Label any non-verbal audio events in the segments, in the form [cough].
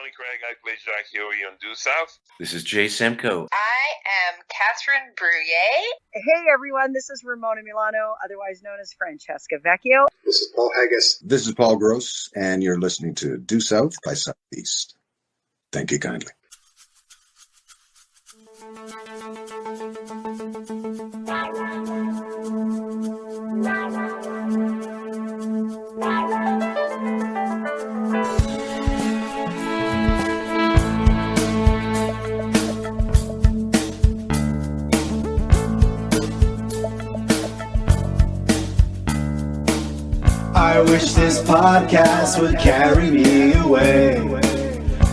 Tony Craig. I play Jack Huey on Due South. This is Jay Semko. I am Catherine Bruhier. Hey everyone, this is Ramona Milano, otherwise known as Francesca Vecchio. This is Paul Haggis. This is Paul Gross, and you're listening to Due South by Southeast. Thank you kindly. I wish this podcast would carry me away.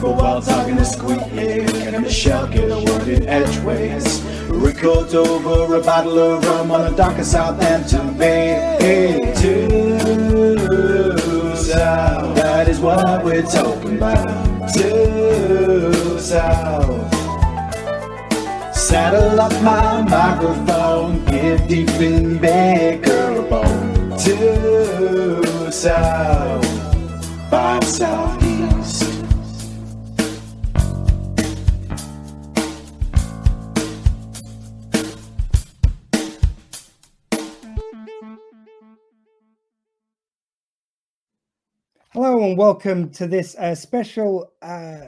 But while talking to Squeaky, and Michelle get a word in edgeways? Record over a bottle of rum on a dock of Southampton Bay. Hey, Due South, that is what we're talking about. To South. Saddle up my microphone, give deep in Baker bone. Due South by Southeast. Hello and welcome to this uh, special uh,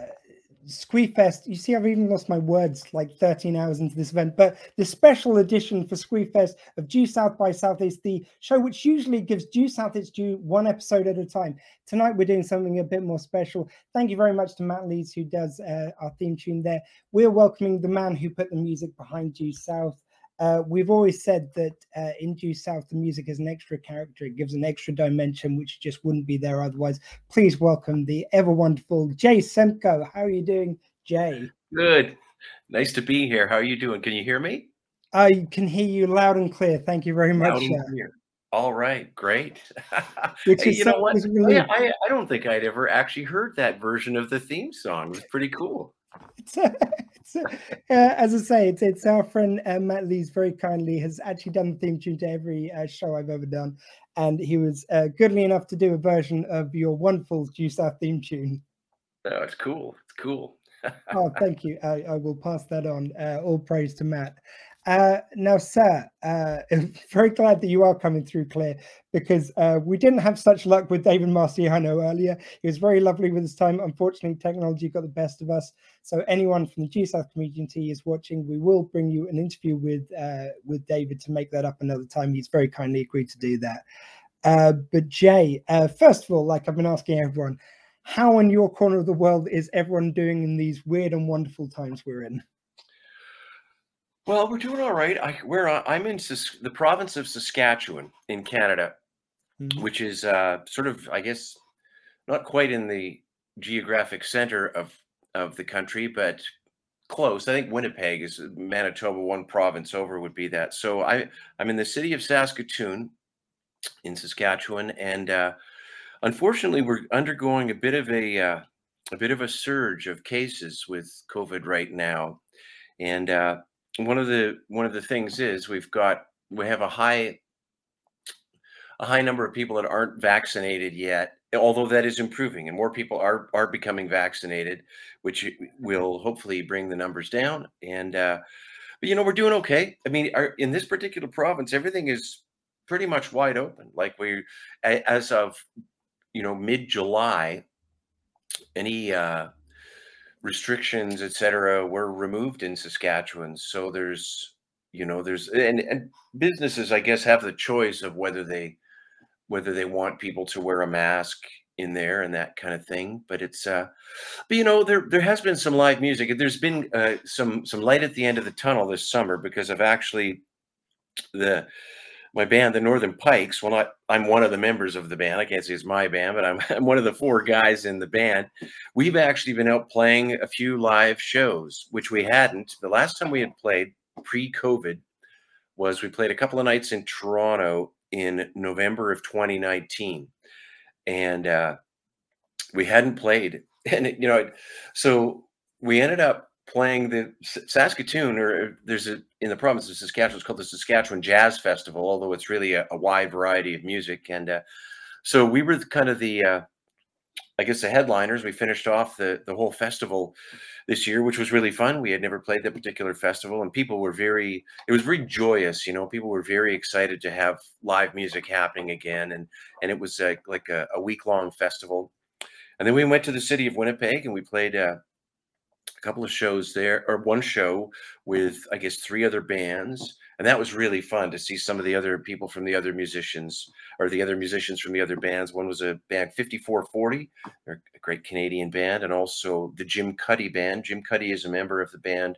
Squeefest. You see, I've even lost my words like 13 hours into this event, but the special edition for Squeefest of Due South by Southeast, the show which usually gives Due South its due one episode at a time. Tonight we're doing something a bit more special. Thank you very much to Matt Lees who does uh, our theme tune there. We're welcoming the man who put the music behind Due South. Uh, we've always said that uh, in Due South, the music is an extra character. It gives an extra dimension, which just wouldn't be there otherwise. Please welcome the ever wonderful Jay Semko. How are you doing, Jay? Good. Nice to be here. How are you doing? Can you hear me? I can hear you loud and clear. Thank you very much. Clear. All right, great. [laughs] Which Hey, is you know what? really- I, I, I don't think I'd ever actually heard that version of the theme song. It's pretty cool. It's, [laughs] it's, uh, as I say, it's, it's our friend uh, Matt Lees very kindly has actually done the theme tune to every uh, show I've ever done. And he was uh, goodly enough to do a version of your wonderful Due South theme tune. Oh, it's cool. It's cool. [laughs] Oh, thank you. I, I will pass that on. Uh, all praise to Matt. Uh, now, sir, uh, [laughs] very glad that you are coming through clear because uh, we didn't have such luck with David Marciano earlier. He was very lovely with his time. Unfortunately, technology got the best of us. So, anyone from the Due South community is watching. We will bring you an interview with uh, with David to make that up another time. He's very kindly agreed to do that. Uh, but Jay, uh, first of all, like I've been asking everyone, how in your corner of the world is everyone doing in these weird and wonderful times we're in? Well, we're doing all right. I, we're uh, I'm in Sas- the province of Saskatchewan in Canada, Mhm. which is uh, sort of, I guess, not quite in the geographic center of of the country, but close. I think Winnipeg is Manitoba, one province over would be that. So I I'm in the city of Saskatoon in Saskatchewan, and uh, unfortunately, we're undergoing a bit of a uh, a bit of a surge of cases with COVID right now, and uh, one of the one of the things is we've got we have a high a high number of people that aren't vaccinated yet although that is improving and more people are are becoming vaccinated which will hopefully bring the numbers down and uh but you know we're doing okay. I mean our, in this particular province everything is pretty much wide open like we as of you know mid july any uh restrictions, et cetera, were removed in Saskatchewan. So there's, you know, there's and, and businesses, I guess, have the choice of whether they whether they want people to wear a mask in there and that kind of thing. But it's uh but you know, there there has been some live music. There's been uh, some some light at the end of the tunnel this summer because of actually the my band, the Northern Pikes. Well, not I'm one of the members of the band. I can't say it's my band, but I'm, [laughs] I'm one of the four guys in the band. We've actually been out playing a few live shows, which we hadn't. The last time we had played pre-COVID was we played a couple of nights in Toronto in November of 2019, and uh, we hadn't played. [laughs] And you know, so we ended up playing the Saskatoon, or there's a in the province of Saskatchewan, it's called the Saskatchewan Jazz Festival, although it's really a, a wide variety of music. And uh, so we were kind of the uh, I guess the headliners. We finished off the the whole festival this year, which was really fun. We had never played that particular festival, and people were very. It was very joyous. You know, people were very excited to have live music happening again, and and it was like like a, a week long festival. And then we went to the city of Winnipeg, and we played. Uh, a couple of shows there, or one show with I guess three other bands, and that was really fun to see some of the other people from the other musicians or the other musicians from the other bands. One was a band 5440, they're a great Canadian band, and also the Jim Cuddy band. Jim Cuddy is a member of the band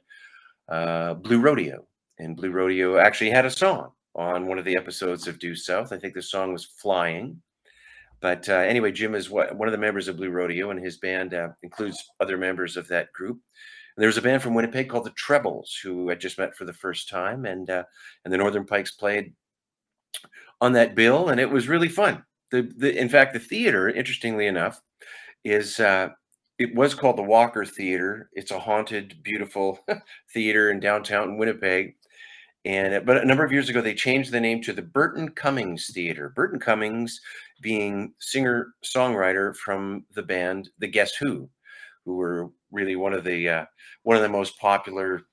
uh, Blue Rodeo, and Blue Rodeo actually had a song on one of the episodes of Due South. I think the song was Flying. But uh, anyway, Jim is what, one of the members of Blue Rodeo, and his band uh, includes other members of that group. And there was a band from Winnipeg called the Trebles, who I just met for the first time, and uh, and the Northern Pikes played on that bill, and it was really fun. The, the in fact, the theater, interestingly enough, is uh, it was called the Walker Theater. It's a haunted, beautiful [laughs] theater in downtown Winnipeg. And but a number of years ago, they changed the name to the Burton Cummings Theater. Burton Cummings being singer songwriter from the band The Guess Who, who were really one of the uh, one of the most popular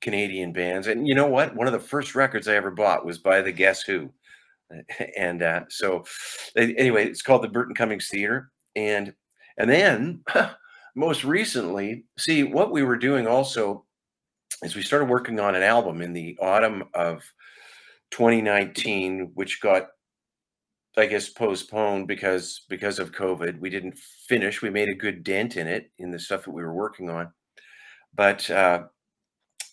Canadian bands. And you know what? One of the first records I ever bought was by The Guess Who. [laughs] And uh, so, anyway, it's called the Burton Cummings Theater. And and then [laughs] most recently, see what we were doing also is we started working on an album in the autumn of 2019, which got I guess postponed because because of COVID. We didn't finish. We made a good dent in it in the stuff that we were working on, but uh,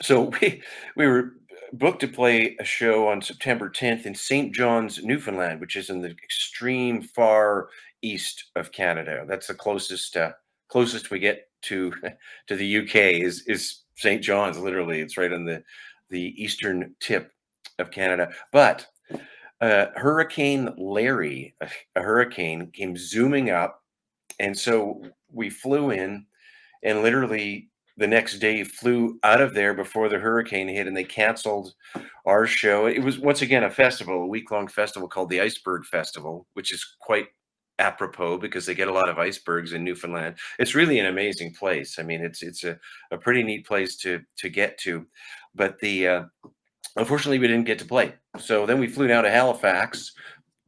so [laughs] we we were booked to play a show on September 10th in St. John's, Newfoundland, which is in the extreme far east of Canada. That's the closest uh, closest we get to [laughs] to the UK is is St. John's. Literally, it's right on the the eastern tip of Canada, but uh, Hurricane Larry, a, hurricane, came zooming up. And so we flew in and literally the next day flew out of there before the hurricane hit and they canceled our show. It was once again a festival, a week long festival called the Iceberg Festival, which is quite apropos because they get a lot of icebergs in Newfoundland. It's really an amazing place. I mean, it's it's a, a pretty neat place to to get to. But the uh, unfortunately, we didn't get to play. So then we flew down to Halifax,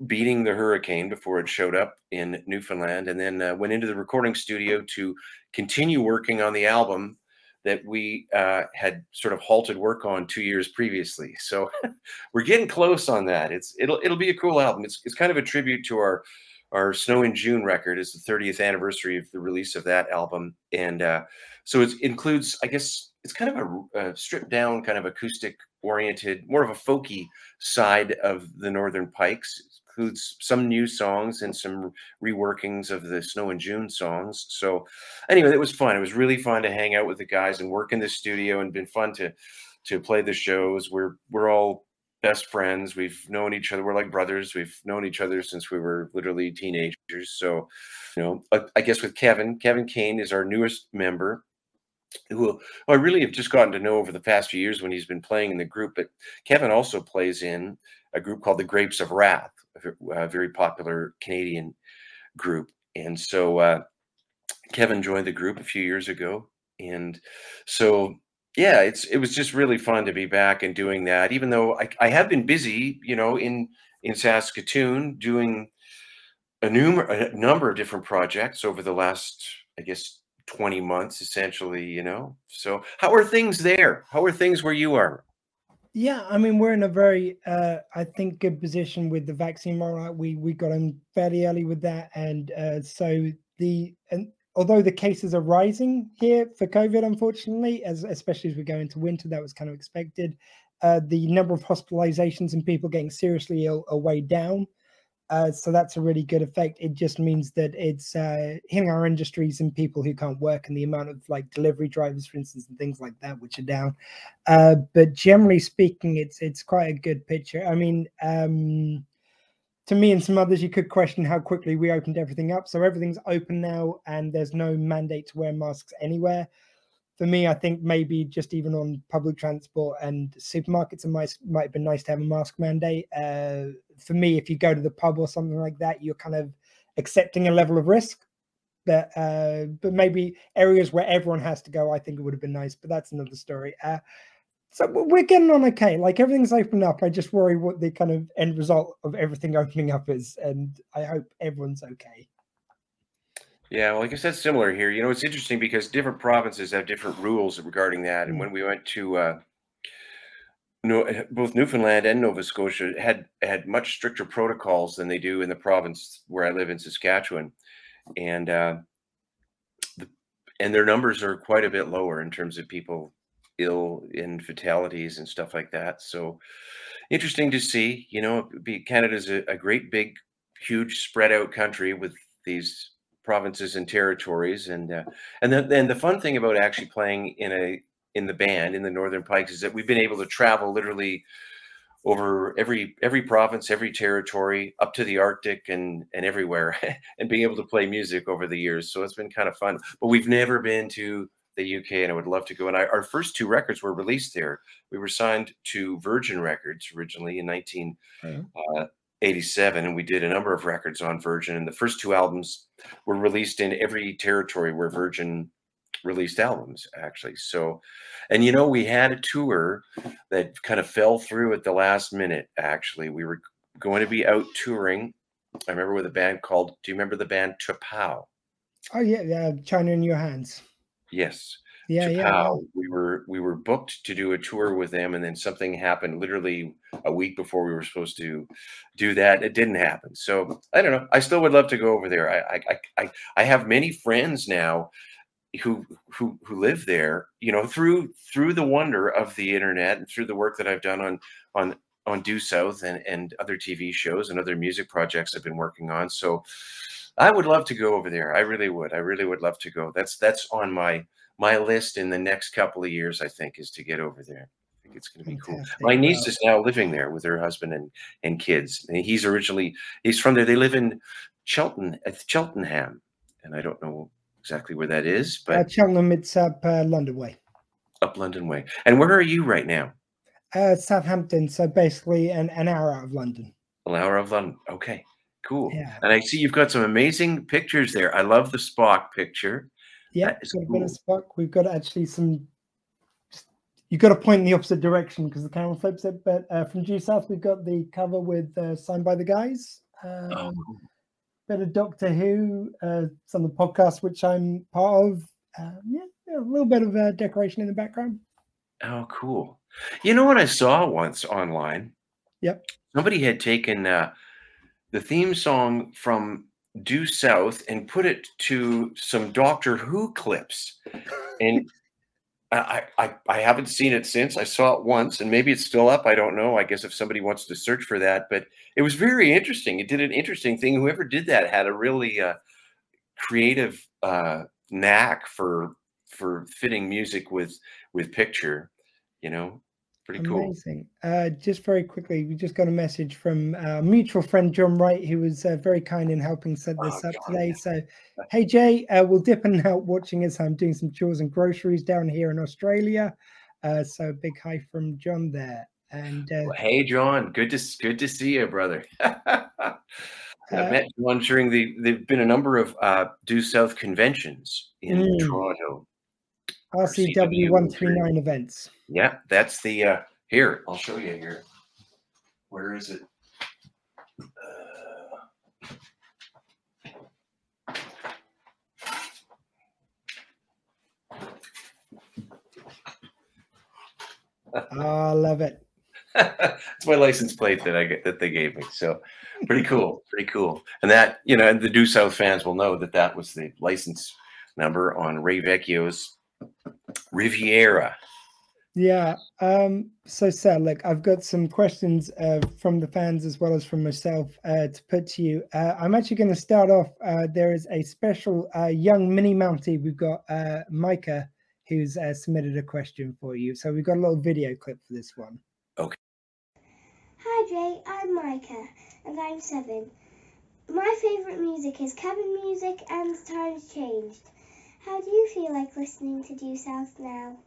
beating the hurricane before it showed up in Newfoundland, and then uh, went into the recording studio to continue working on the album that we uh, had sort of halted work on two years previously. So [laughs] we're getting close on that. It's it'll it'll be a cool album. It's it's kind of a tribute to our our Snow in June record. Is the 30th anniversary of the release of that album, and uh, so it includes, I guess, it's kind of a, a stripped down, kind of acoustic oriented, more of a folky side of the Northern Pikes. It includes some new songs and some reworkings of the Snow in June songs. So, anyway, it was fun. It was really fun to hang out with the guys and work in the studio, and been fun to to play the shows. We're we're all best friends. We've known each other. We're like brothers. We've known each other since we were literally teenagers. So, you know, I guess with Kevin, Kevin Kane is our newest member who I really have just gotten to know over the past few years when he's been playing in the group. But Kevin also plays in a group called the Grapes of Wrath, a very popular Canadian group. And so uh, Kevin joined the group a few years ago, and so yeah, it's it was just really fun to be back and doing that. Even though I, I have been busy, you know, in in Saskatoon doing a, numer- a number of different projects over the last, I guess, 20 months essentially you know? So how are things there? How are things where you are? Yeah i mean we're in a very uh i think good position with the vaccine rollout. We we got in fairly early with that and uh so the and although the cases are rising here for covid unfortunately as especially as we go into winter that was kind of expected uh the number of hospitalizations and people getting seriously ill are way down uh, so that's a really good effect. It just means that it's uh, hitting our industries and people who can't work, and the amount of like delivery drivers, for instance, and things like that, which are down. Uh, but generally speaking, it's it's quite a good picture. I mean, um, to me and some others, you could question how quickly we opened everything up. So everything's open now, and there's no mandate to wear masks anywhere for me, I think maybe just even on public transport and supermarkets, it might might have been nice to have a mask mandate. Uh, for me, if you go to the pub or something like that, you're kind of accepting a level of risk But uh, but maybe areas where everyone has to go, I think it would have been nice. But that's another story. Uh, so we're getting on okay. Like everything's opened up. I just worry what the kind of end result of everything opening up is, and I hope everyone's okay. Yeah, well, I guess that's similar here. You know, it's interesting because different provinces have different rules regarding that. And Mm. when we went to uh, no, both Newfoundland and Nova Scotia had had much stricter protocols than they do in the province where I live in Saskatchewan, and uh, the, and their numbers are quite a bit lower in terms of people ill in fatalities and stuff like that. So interesting to see. You know, be Canada's a, a great big, huge spread out country with these provinces and territories, and uh, and then and the fun thing about actually playing in a in the band in the Northern Pikes is that we've been able to travel literally over every every province, every territory, up to the Arctic and and everywhere, [laughs] and being able to play music over the years. So it's been kind of fun. But we've never been to the UK, and I would love to go. And I, our first two records were released there. We were signed to Virgin Records originally in 1987, and we did a number of records on Virgin. And the first two albums were released in every territory where Virgin released albums actually so and you know we had a tour that kind of fell through at the last minute actually we were going to be out touring i remember with a band called do you remember the band T'Pau? Oh yeah, yeah. China in your hands. yes Yeah, yeah. T'Pau. we were we were booked to do a tour with them and then something happened literally a week before we were supposed to do that. It didn't happen. So i don't know. I still would love to go over there. I i i, I, I have many friends now who who who live there you know through through the wonder of the internet and through the work that i've done on on on due south and and other tv shows and other music projects i've been working on. So i would love to go over there. I really would. I really would love to go. That's that's on my my list in the next couple of years i think is to get over there i think it's going to be cool my niece is now living there with her husband and and kids and he's originally he's from there they live in chelton at cheltenham and i don't know exactly where that is but Uh, Cheltenham, it's up uh, London way. up London Way. And where are you right now? Uh, Southampton, so basically an, an hour out of London. An hour of London. Okay, cool. Yeah. And I see you've got some amazing pictures there. I love the Spock picture. Yeah, is got a bit of cool. We've got actually some. You've got to point in the opposite direction because the camera flips it. But uh, from Due South, we've got the cover with uh, signed by the guys. Um, Oh, bit of Doctor Who, uh, some of the podcasts which I'm part of. Um, yeah, yeah, a little bit of uh, decoration in the background. oh, cool. You know what I saw once online? Yep. Somebody had taken uh, the theme song from Due South and put it to some Doctor Who clips. And I, I I haven't seen it since. I saw it once, and maybe it's still up. I don't know. I guess if somebody wants to search for that, but it was very interesting. It did an interesting thing. Whoever did that had a really uh, creative uh, knack for for fitting music with with picture. You know, pretty cool. Amazing. Uh, just very quickly, we just got a message from our mutual friend John Wright, who was uh, very kind in helping set this Oh, up John, today. So, hey Jay, uh, we'll dip in and out watching as I'm doing some chores and groceries down here in Australia. Uh, so, big hi from John there. And uh, Well, Hey, John. Good to good to see you, brother. [laughs] I Uh, met John during the. There've been a number of uh, Due South conventions in Mm. Toronto. RCW 139 events. Yeah, that's the uh here. I'll show you here. Where is it? Uh, I love it. [laughs] it's my license plate that I get that they gave me. So pretty cool, pretty cool. And that you know, and the Due South fans will know that that was the license number on Ray Vecchio's Riviera. Yeah. Um, so, Sir, look, I've got some questions uh, from the fans as well as from myself uh, to put to you. Uh, I'm actually going to start off. Uh, there is a special uh, young mini Mountie. We've got uh, Micah who's uh, submitted a question for you. So, we've got a little video clip for this one. Okay. Hi Jay, I'm Micah, and I'm seven. My favourite music is cabin music and Times Changed. How do you feel like listening to Due South now?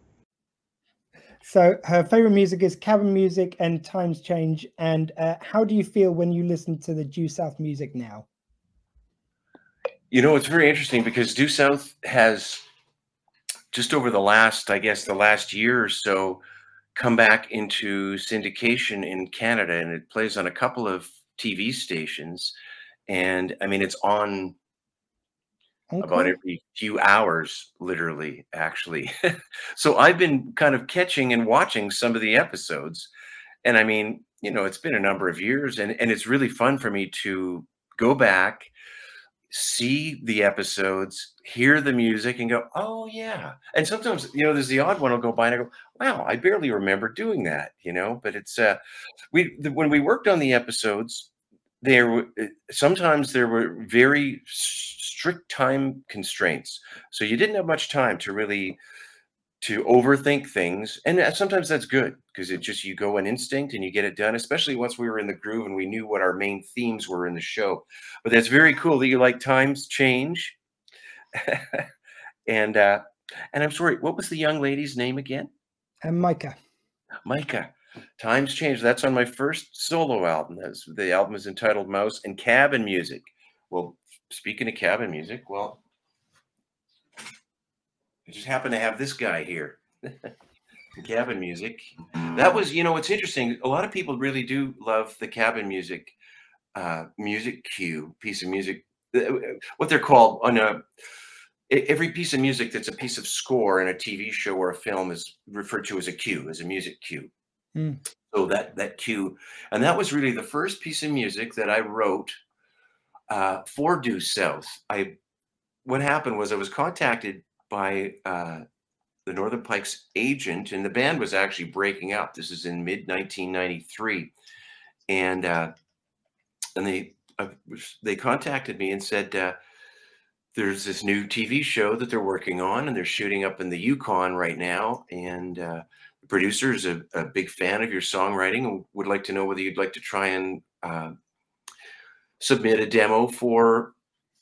So, her favorite music is cabin music and times change. And uh, how do you feel when you listen to the Due South music now? You know, it's very interesting because Due South has just over the last, I guess, the last year or so, come back into syndication in Canada, and it plays on a couple of TV stations. And I mean, it's on about every few hours, literally, actually. [laughs] so I've been kind of catching and watching some of the episodes. And I mean, you know, it's been a number of years, and, and it's really fun for me to go back, see the episodes, hear the music, and go, oh, yeah. And sometimes, you know, there's the odd one I'll go by and I go, wow, I barely remember doing that, you know, but it's, uh, we, the, when we worked on the episodes, there were uh, sometimes there were very strict time constraints. So you didn't have much time to really to overthink things and sometimes that's good because it just you go on instinct and you get it done especially once we were in the groove and we knew what our main themes were in the show. But that's very cool that you like times change. [laughs] And uh and i'm sorry what was the young lady's name again? And Micah. Micah, times change. That's on my first solo album. That's the album is entitled Mouse and Cabin Music. Well, speaking of cabin music, well, I just happen to have this guy here. [laughs] cabin music. That was, you know, it's interesting. A lot of people really do love the cabin music, uh, music cue piece of music. uh, What they're called on a, every piece of music that's a piece of score in a TV show or a film is referred to as a cue, as a music cue. Mm. So that that cue, and that was really the first piece of music that I wrote uh, for Due South. I what happened was I was contacted by uh, the Northern Pikes agent, and the band was actually breaking up. This is in mid 1993, and uh, and they uh, they contacted me and said. Uh, there's this new TV show that they're working on, and they're shooting up in the Yukon right now. And uh, producer is a, a big fan of your songwriting and would like to know whether you'd like to try and uh, submit a demo for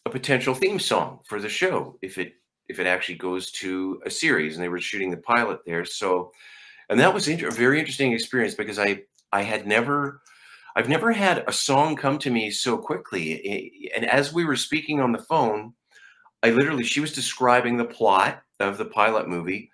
a potential theme song for the show if it if it actually goes to a series. And they were shooting the pilot there, so and that was inter- a very interesting experience because I I had never I've never had a song come to me so quickly. And as we were speaking on the phone, I literally she was describing the plot of the pilot movie,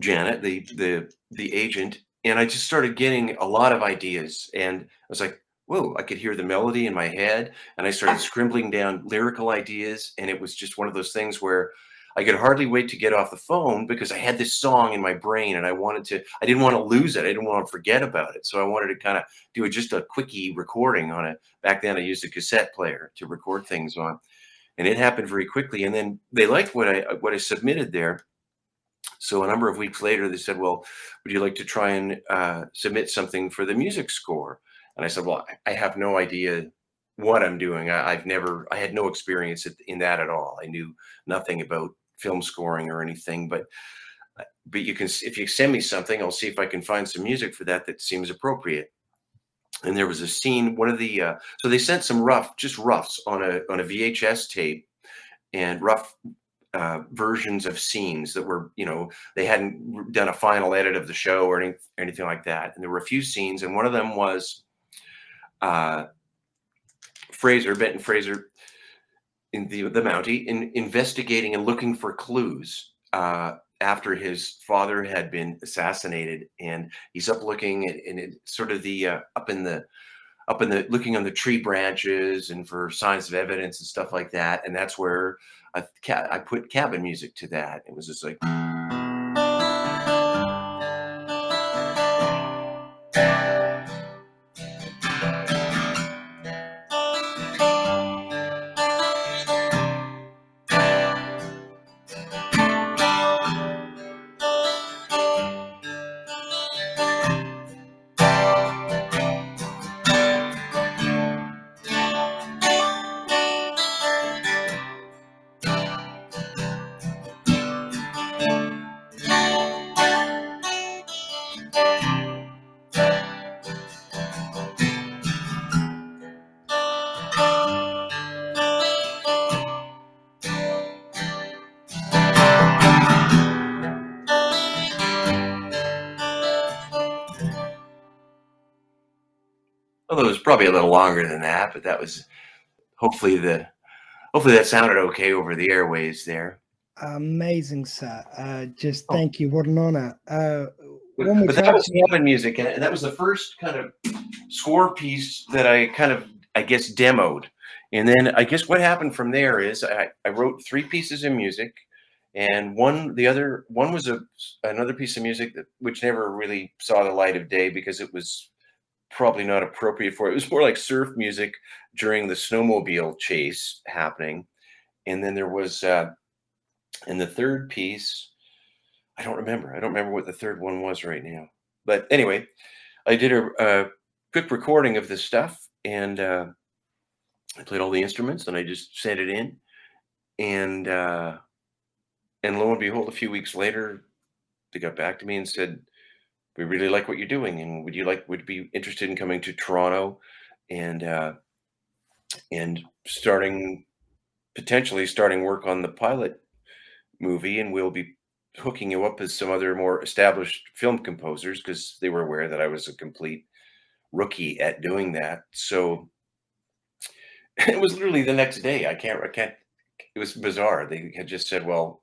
Janet, the the the agent, and I just started getting a lot of ideas. And I was like, whoa, I could hear the melody in my head, and I started scribbling down lyrical ideas. And it was just one of those things where I could hardly wait to get off the phone because I had this song in my brain and I wanted to, I didn't want to lose it. I didn't want to forget about it. So I wanted to kind of do just a quickie recording on it. Back then I used a cassette player to record things on and it happened very quickly. And then they liked what I what I submitted there. So a number of weeks later, they said, "Well, would you like to try and uh, submit something for the music score?" And I said, "Well, I have no idea what I'm doing. I, I've never, I had no experience in that at all. I knew nothing about film scoring or anything. But uh, but you can, if you send me something, I'll see if I can find some music for that that seems appropriate." and there was a scene one of the uh, so they sent some rough just roughs on a on a vhs tape and rough uh, versions of scenes that were you know they hadn't done a final edit of the show or any, anything like that. And there were a few scenes and one of them was uh fraser benton fraser in the the mountie in investigating and looking for clues uh after his father had been assassinated. And he's up looking and, and it sort of the uh, up in the up in the looking on the tree branches and for signs of evidence and stuff like that. And that's where I, I put cabin music to that. It was just like probably a little longer than that but that was hopefully the hopefully that sounded okay over the airways there. Amazing, sir. Uh, just Oh. thank you. What an honor. Uh, But, but that was cabin music, and and that was the first kind of score piece that I kind of, I guess, demoed. And then I guess what happened from there is I, I wrote three pieces of music, and one the other one was a another piece of music that which never really saw the light of day because it was probably not appropriate for it. It was more like surf music during the snowmobile chase happening, and then there was uh, and the third piece. I don't remember. I don't remember what the third one was right now. But anyway, I did a, a quick recording of this stuff and uh, I played all the instruments and I just sent it in. And uh, and lo and behold, a few weeks later, they got back to me and said, "We really like what you're doing, and would you like would be interested in coming to Toronto and uh, and starting potentially starting work on the pilot movie, and we'll be hooking you up with some other more established film composers because they were aware that I was a complete rookie at doing that. So [laughs] it was literally the next day. I can't, I can't, it was bizarre. They had just said, well,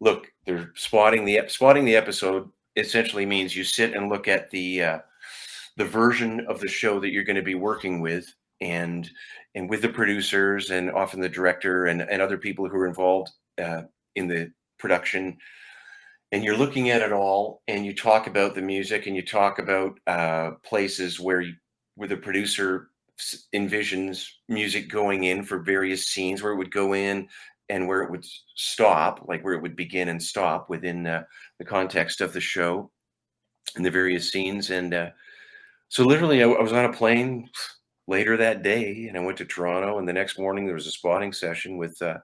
look, they're spotting the, spotting the episode essentially means you sit and look at the, uh, the version of the show that you're going to be working with and, and with the producers and often the director and, and other people who are involved uh, in the production. And you're looking at it all and you talk about the music and you talk about uh, places where you, where the producer envisions music going in for various scenes where it would go in and where it would stop like where it would begin and stop within uh, the context of the show and the various scenes and uh, so literally I, I was on a plane later that day and i went to toronto and the next morning there was a spotting session with uh,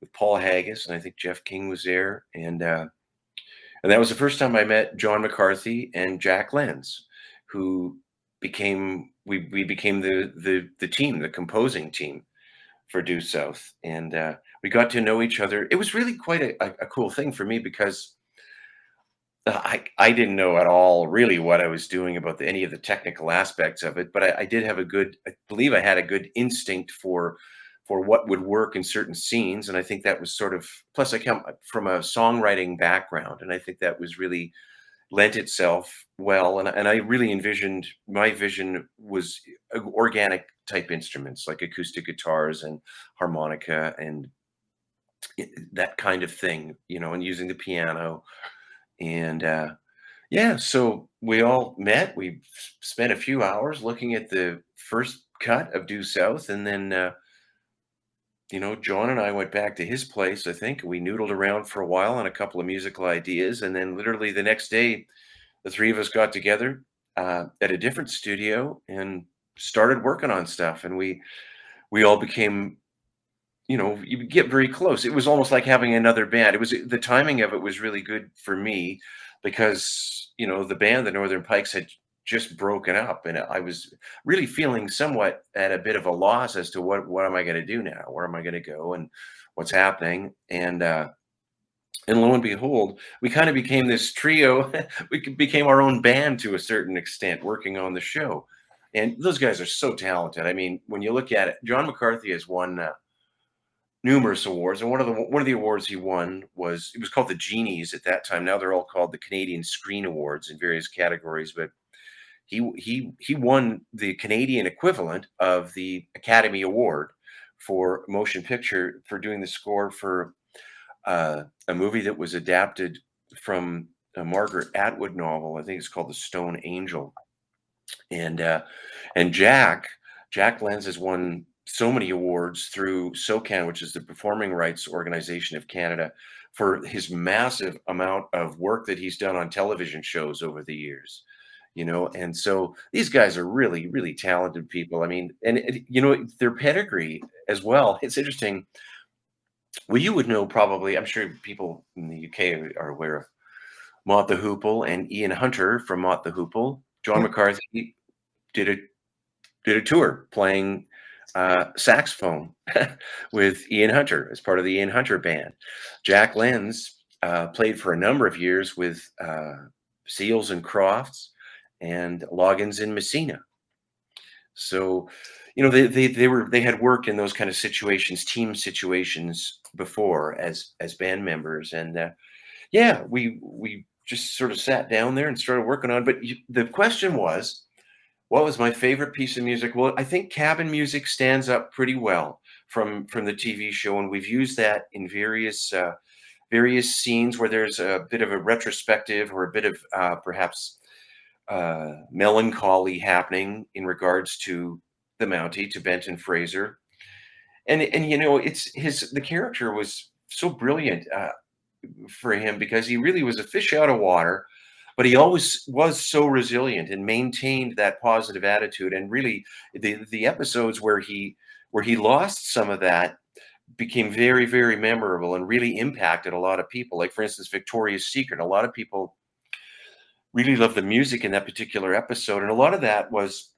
with paul haggis and i think jeff king was there and uh, and that was the first time I met John McCarthy and Jack Lenz, who became we we became the the the team, the composing team for Due South, and uh, we got to know each other. It was really quite a, a, a cool thing for me because uh, I I didn't know at all really what I was doing about the, any of the technical aspects of it, but I, I did have a good, I believe I had a good instinct for for what would work in certain scenes. And I think that was sort of, plus I come from a songwriting background, and I think that was really lent itself well. And, and I really envisioned, my vision was organic type instruments like acoustic guitars and harmonica and that kind of thing, you know, and using the piano. And uh, yeah, so we all met. We spent a few hours looking at the first cut of Due South, and then uh, you know, John and I went back to his place. I think we noodled around for a while on a couple of musical ideas, and then literally the next day, the three of us got together uh, at a different studio and started working on stuff. And we we all became, you know, you get very close. It was almost like having another band. It was the timing of it was really good for me because you know the band, the Northern Pikes, had just broken up, and I was really feeling somewhat at a bit of a loss as to what what am I going to do now? Where am I going to go? And what's happening? And uh, and lo and behold, we kind of became this trio. [laughs] we became our own band to a certain extent, working on the show. And those guys are so talented. I mean, when you look at it, John McCarthy has won uh, numerous awards, and one of the one of the awards he won was it was called the Genies at that time. Now they're all called the Canadian Screen Awards in various categories, but he he he won the Canadian equivalent of the Academy Award for motion picture for doing the score for uh, a movie that was adapted from a Margaret Atwood novel. I think it's called The Stone Angel. And uh, and Jack Jack Lenz has won so many awards through SOCAN, which is the Performing Rights Organization of Canada, for his massive amount of work that he's done on television shows over the years you know? And so these guys are really really talented people. I mean and you know their pedigree as well. It's interesting. Well you would know probably i'm sure people in the uk are aware of mott the hoople and ian hunter from mott the hoople. John mccarthy did a did a tour playing uh, saxophone [laughs] with ian hunter as part of the ian hunter band. Jack lenz uh, played for a number of years with uh, seals and crofts and Loggins in Messina. So, you know they, they they were they had worked in those kind of situations team situations before as as band members. And uh, yeah we we just sort of sat down there and started working on but you, the question was what was my favorite piece of music? Well i think cabin music stands up pretty well from from the tv show and we've used that in various uh, various scenes where there's a bit of a retrospective or a bit of uh, perhaps uh, melancholy happening in regards to the Mountie, to Benton Fraser, and and you know it's his the character was so brilliant uh, for him because he really was a fish out of water, but he always was so resilient and maintained that positive attitude. And really, the the episodes where he where he lost some of that became very very memorable and really impacted a lot of people. Like for instance, Victoria's Secret. A lot of people really loved the music in that particular episode, and a lot of that was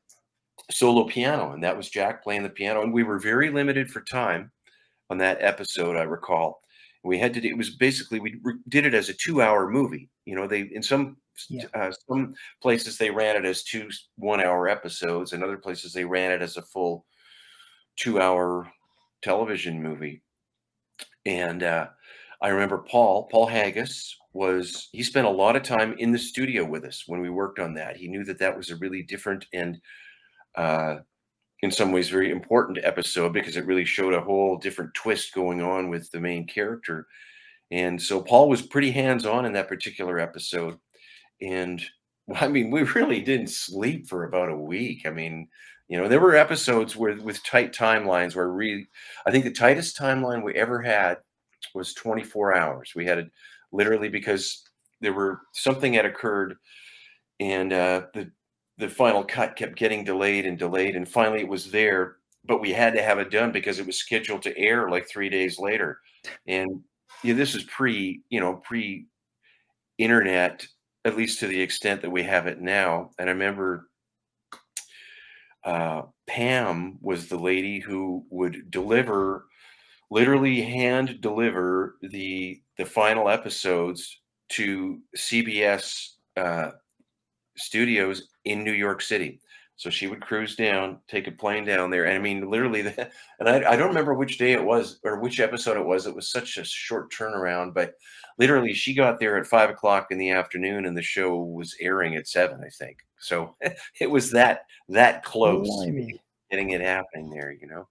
solo piano, and that was Jack playing the piano. And we were very limited for time on that episode, I recall. We had to. It was basically we did it as a two-hour movie. You know, they in some Yeah. uh, some places they ran it as two one-hour episodes, and other places they ran it as a full two-hour television movie. And uh, I remember Paul Paul Haggis was he spent a lot of time in the studio with us when we worked on that. He knew that that was a really different and uh, in some ways very important episode because it really showed a whole different twist going on with the main character. And so Paul was pretty hands on in that particular episode. And [laughs] I mean, we really didn't sleep for about a week. I mean, you know, there were episodes where with tight timelines where we, I think the tightest timeline we ever had was 24 hours. We had it literally because there were something had occurred and uh, the the final cut kept getting delayed and delayed and finally it was there but we had to have it done because it was scheduled to air like three days later and this is pre you know pre internet at least to the extent that we have it now and i remember uh, pam was the lady who would deliver literally hand deliver the the final episodes to cbs uh, studios in New York City. So she would cruise down, take a plane down there. And I mean, literally, the, [laughs] and I, I don't remember which day it was or which episode it was. It was such a short turnaround, but literally, she got there at five o'clock in the afternoon and the show was airing at seven, I think. So [laughs] it was that, that close Blimey. getting it happening there, you know?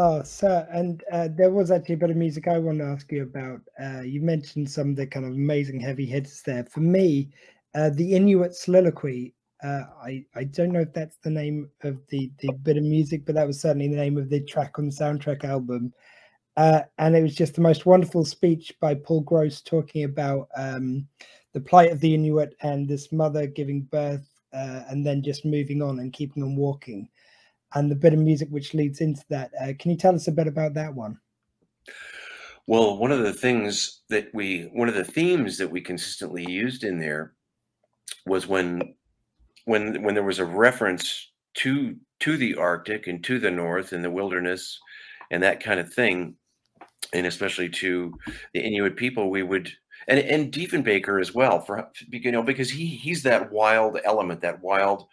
Oh, sir, and uh, there was actually a bit of music I want to ask you about. Uh, you mentioned some of the kind of amazing heavy hitters there. For me, uh, the Inuit Soliloquy. Uh, I I don't know if that's the name of the the bit of music, but that was certainly the name of the track on the soundtrack album. Uh, and it was just the most wonderful speech by Paul Gross talking about um, the plight of the Inuit and this mother giving birth uh, and then just moving on and keeping on walking and the bit of music which leads into that. Uh, can you tell us a bit about that one? Well, one of the things that we, one of the themes that we consistently used in there was when, when, when there was a reference to to the Arctic and to the North and the wilderness and that kind of thing, and especially to the Inuit people, we would and and Diefenbaker as well for you know because he he's that wild element, that wild,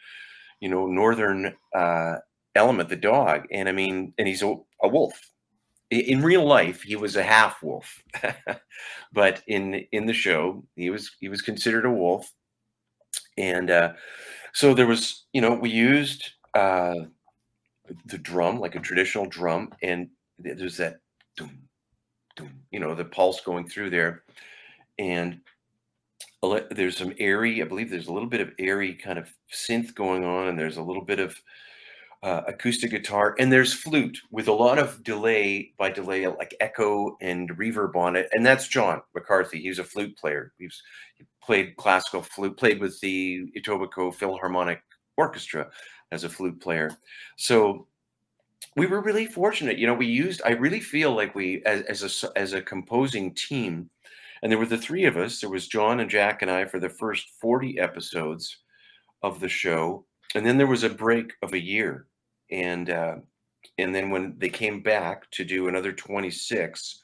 you know, northern uh, element, the dog, and I mean, and he's a, a wolf. In real life, he was a half wolf, [laughs] but in in the show, he was he was considered a wolf, and uh, so there was you know we used uh, the drum like a traditional drum, and there's that doom, doom, you know the pulse going through there, and there's some airy, I believe there's a little bit of airy kind of synth going on, and there's a little bit of uh, acoustic guitar, and there's flute with a lot of delay by delay, like echo and reverb on it. And that's John McCarthy. He's a flute player. He's he played classical flute, played with the Etobicoke Philharmonic Orchestra as a flute player. So we were really fortunate. You know, we used. I really feel like we, as, as a as a composing team, and there were the three of us. There was John and Jack and I for the first forty episodes of the show, and then there was a break of a year, and uh, and then when they came back to do another twenty six.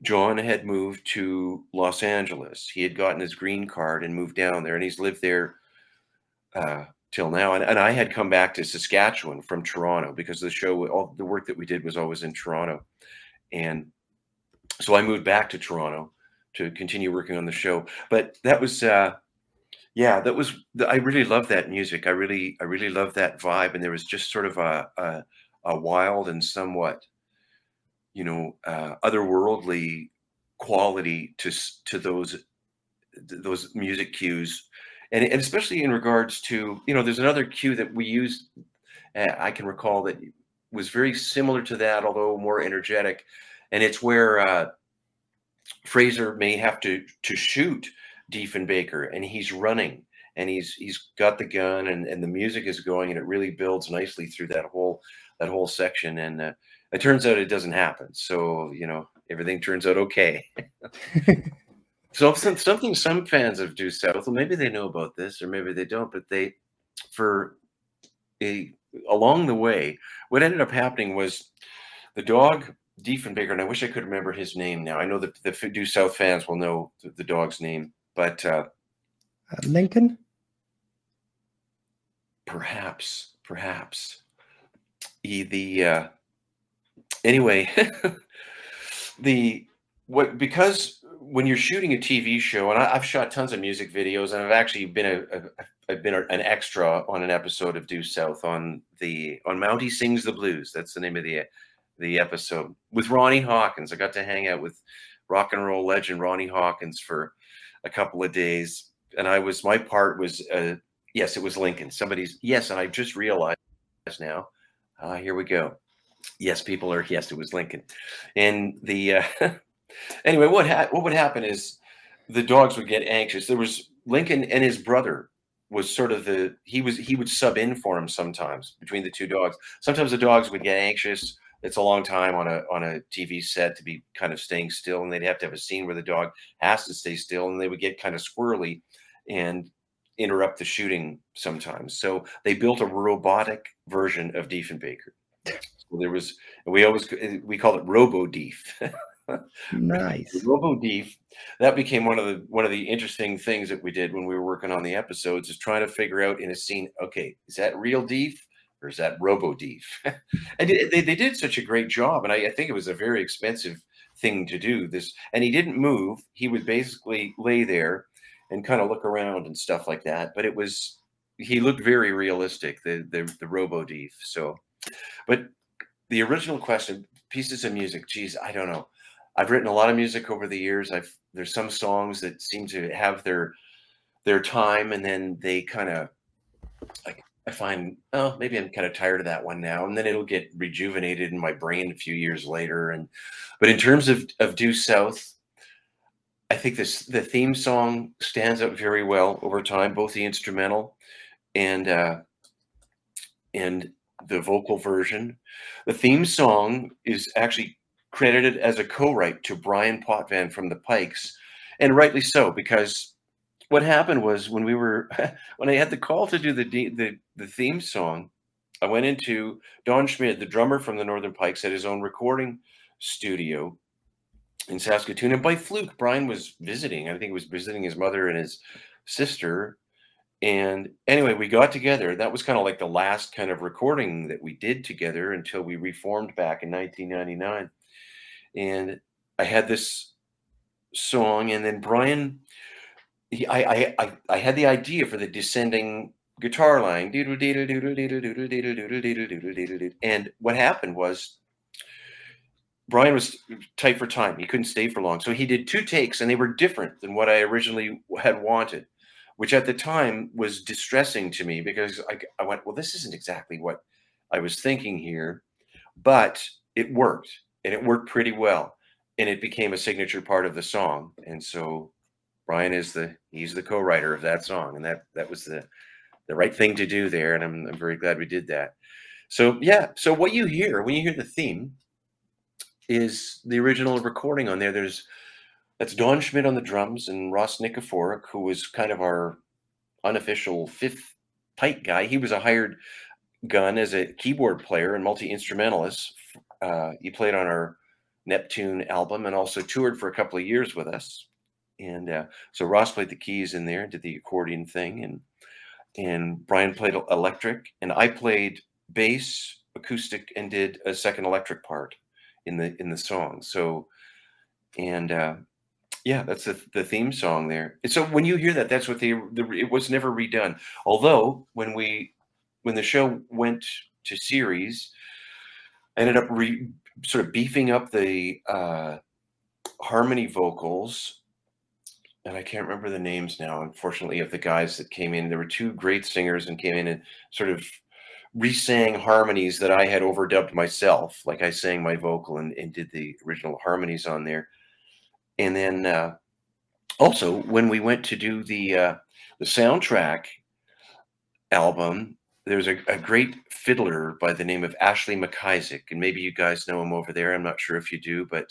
John had moved to Los Angeles. He had gotten his green card and moved down there, and he's lived there uh, till now. And, and I had come back to Saskatchewan from Toronto because the show, all the work that we did was always in Toronto. And so I moved back to Toronto to continue working on the show. But that was, uh, yeah, that was, I really love that music. I really, I really love that vibe. And there was just sort of a, a, a wild and somewhat, you know, uh, otherworldly quality to, to those, those music cues and, and especially in regards to you know there's another cue that we used uh, i can recall that was very similar to that although more energetic and it's where uh, fraser may have to to shoot diefenbaker and he's running and he's he's got the gun and, and the music is going and it really builds nicely through that whole that whole section and uh, it turns out it doesn't happen so you know everything turns out okay [laughs] So something some fans of Due South, well, maybe they know about this or maybe they don't, but they, for a along the way, what ended up happening was the dog Diefenbaker, and I wish I could remember his name now. I know that the Due South fans will know the, the dog's name, but uh, uh, Lincoln, perhaps, perhaps he the uh, anyway [laughs] the what because when you're shooting a TV show, and I, have shot tons of music videos, and I've actually been a, a I've been an extra on an episode of Due South on the on Mountie Sings the Blues. That's the name of the the episode with Ronnie Hawkins. I got to hang out with rock and roll legend Ronnie Hawkins for a couple of days, and I was my part was uh, yes, it was Lincoln. Somebody's yes, and I just realized now. Uh, here we go. Yes, people are yes, it was Lincoln, and the. Uh, [laughs] Anyway, what ha- what would happen is the dogs would get anxious. There was Lincoln and his brother was sort of the he was he would sub in for him sometimes between the two dogs. Sometimes the dogs would get anxious. It's a long time on a on a TV set to be kind of staying still, and they'd have to have a scene where the dog has to stay still, and they would get kind of squirrely and interrupt the shooting sometimes. So they built a robotic version of Diefenbaker. So there was we always uh, we called it Robo Dief. [laughs] nice. robo Dief That became one of the one of the interesting things that we did when we were working on the episodes is trying to figure out in a scene, okay, is that real Dief or is that Robo Dief? [laughs] and they, they did such a great job, and I, I think it was a very expensive thing to do this. And he didn't move; he would basically lay there and kind of look around and stuff like that. But it was he looked very realistic, the the, the Robo Dief. So, but the original question, pieces of music, geez, I don't know. I've written a lot of music over the years. I've there's some songs that seem to have their their time, and then they kind of like I find oh maybe I'm kind of tired of that one now, and then it'll get rejuvenated in my brain a few years later. And but in terms of of Due South, I think this the theme song stands up very well over time, both the instrumental and uh, and the vocal version. The theme song is actually credited as a co-write to Brian Potvin from the Pikes, and rightly so because what happened was when we were [laughs] when I had the call to do the the the theme song, I went into Don Schmidt, the drummer from the Northern Pikes, at his own recording studio in Saskatoon, and by fluke, Brian was visiting. I think he was visiting his mother and his sister. And anyway, we got together. That was kind of like the last kind of recording that we did together until we reformed back in 1999 and I had this song, and then Brian, he, I, I, I, had the idea for the descending guitar line, and what happened was Brian was tight for time; he couldn't stay for long, so he did two takes, and they were different than what I originally had wanted, which at the time was distressing to me because I, I went, well, this isn't exactly what I was thinking here, but it worked and it worked pretty well and it became a signature part of the song and so brian is the he's the co-writer of that song and that that was the the right thing to do there and i'm, I'm very glad we did that. So yeah so what you hear when you hear the theme is the original recording on there. There's that's don Schmidt on the drums and ross nikiforuk who was kind of our unofficial fifth Pike guy. He was a hired gun as a keyboard player and multi-instrumentalist. Uh, he played on our Neptune album and also toured for a couple of years with us. And uh, so Ross played the keys in there, did the accordion thing, and and Brian played electric, and I played bass, acoustic, and did a second electric part in the in the song. So, and uh, yeah, that's the, the theme song there. And so when you hear that, that's what they the, it was never redone. Although when we when the show went to series, I ended up re, sort of beefing up the uh, harmony vocals and I can't remember the names now, unfortunately, of the guys that came in. There were two great singers and came in and sort of re-sang harmonies that I had overdubbed myself. Like I sang my vocal and, and did the original harmonies on there. And then uh, also when we went to do the uh, the soundtrack album, there's a, a great fiddler by the name of Ashley McIsaac, and maybe you guys know him over there. I'm not sure if you do, but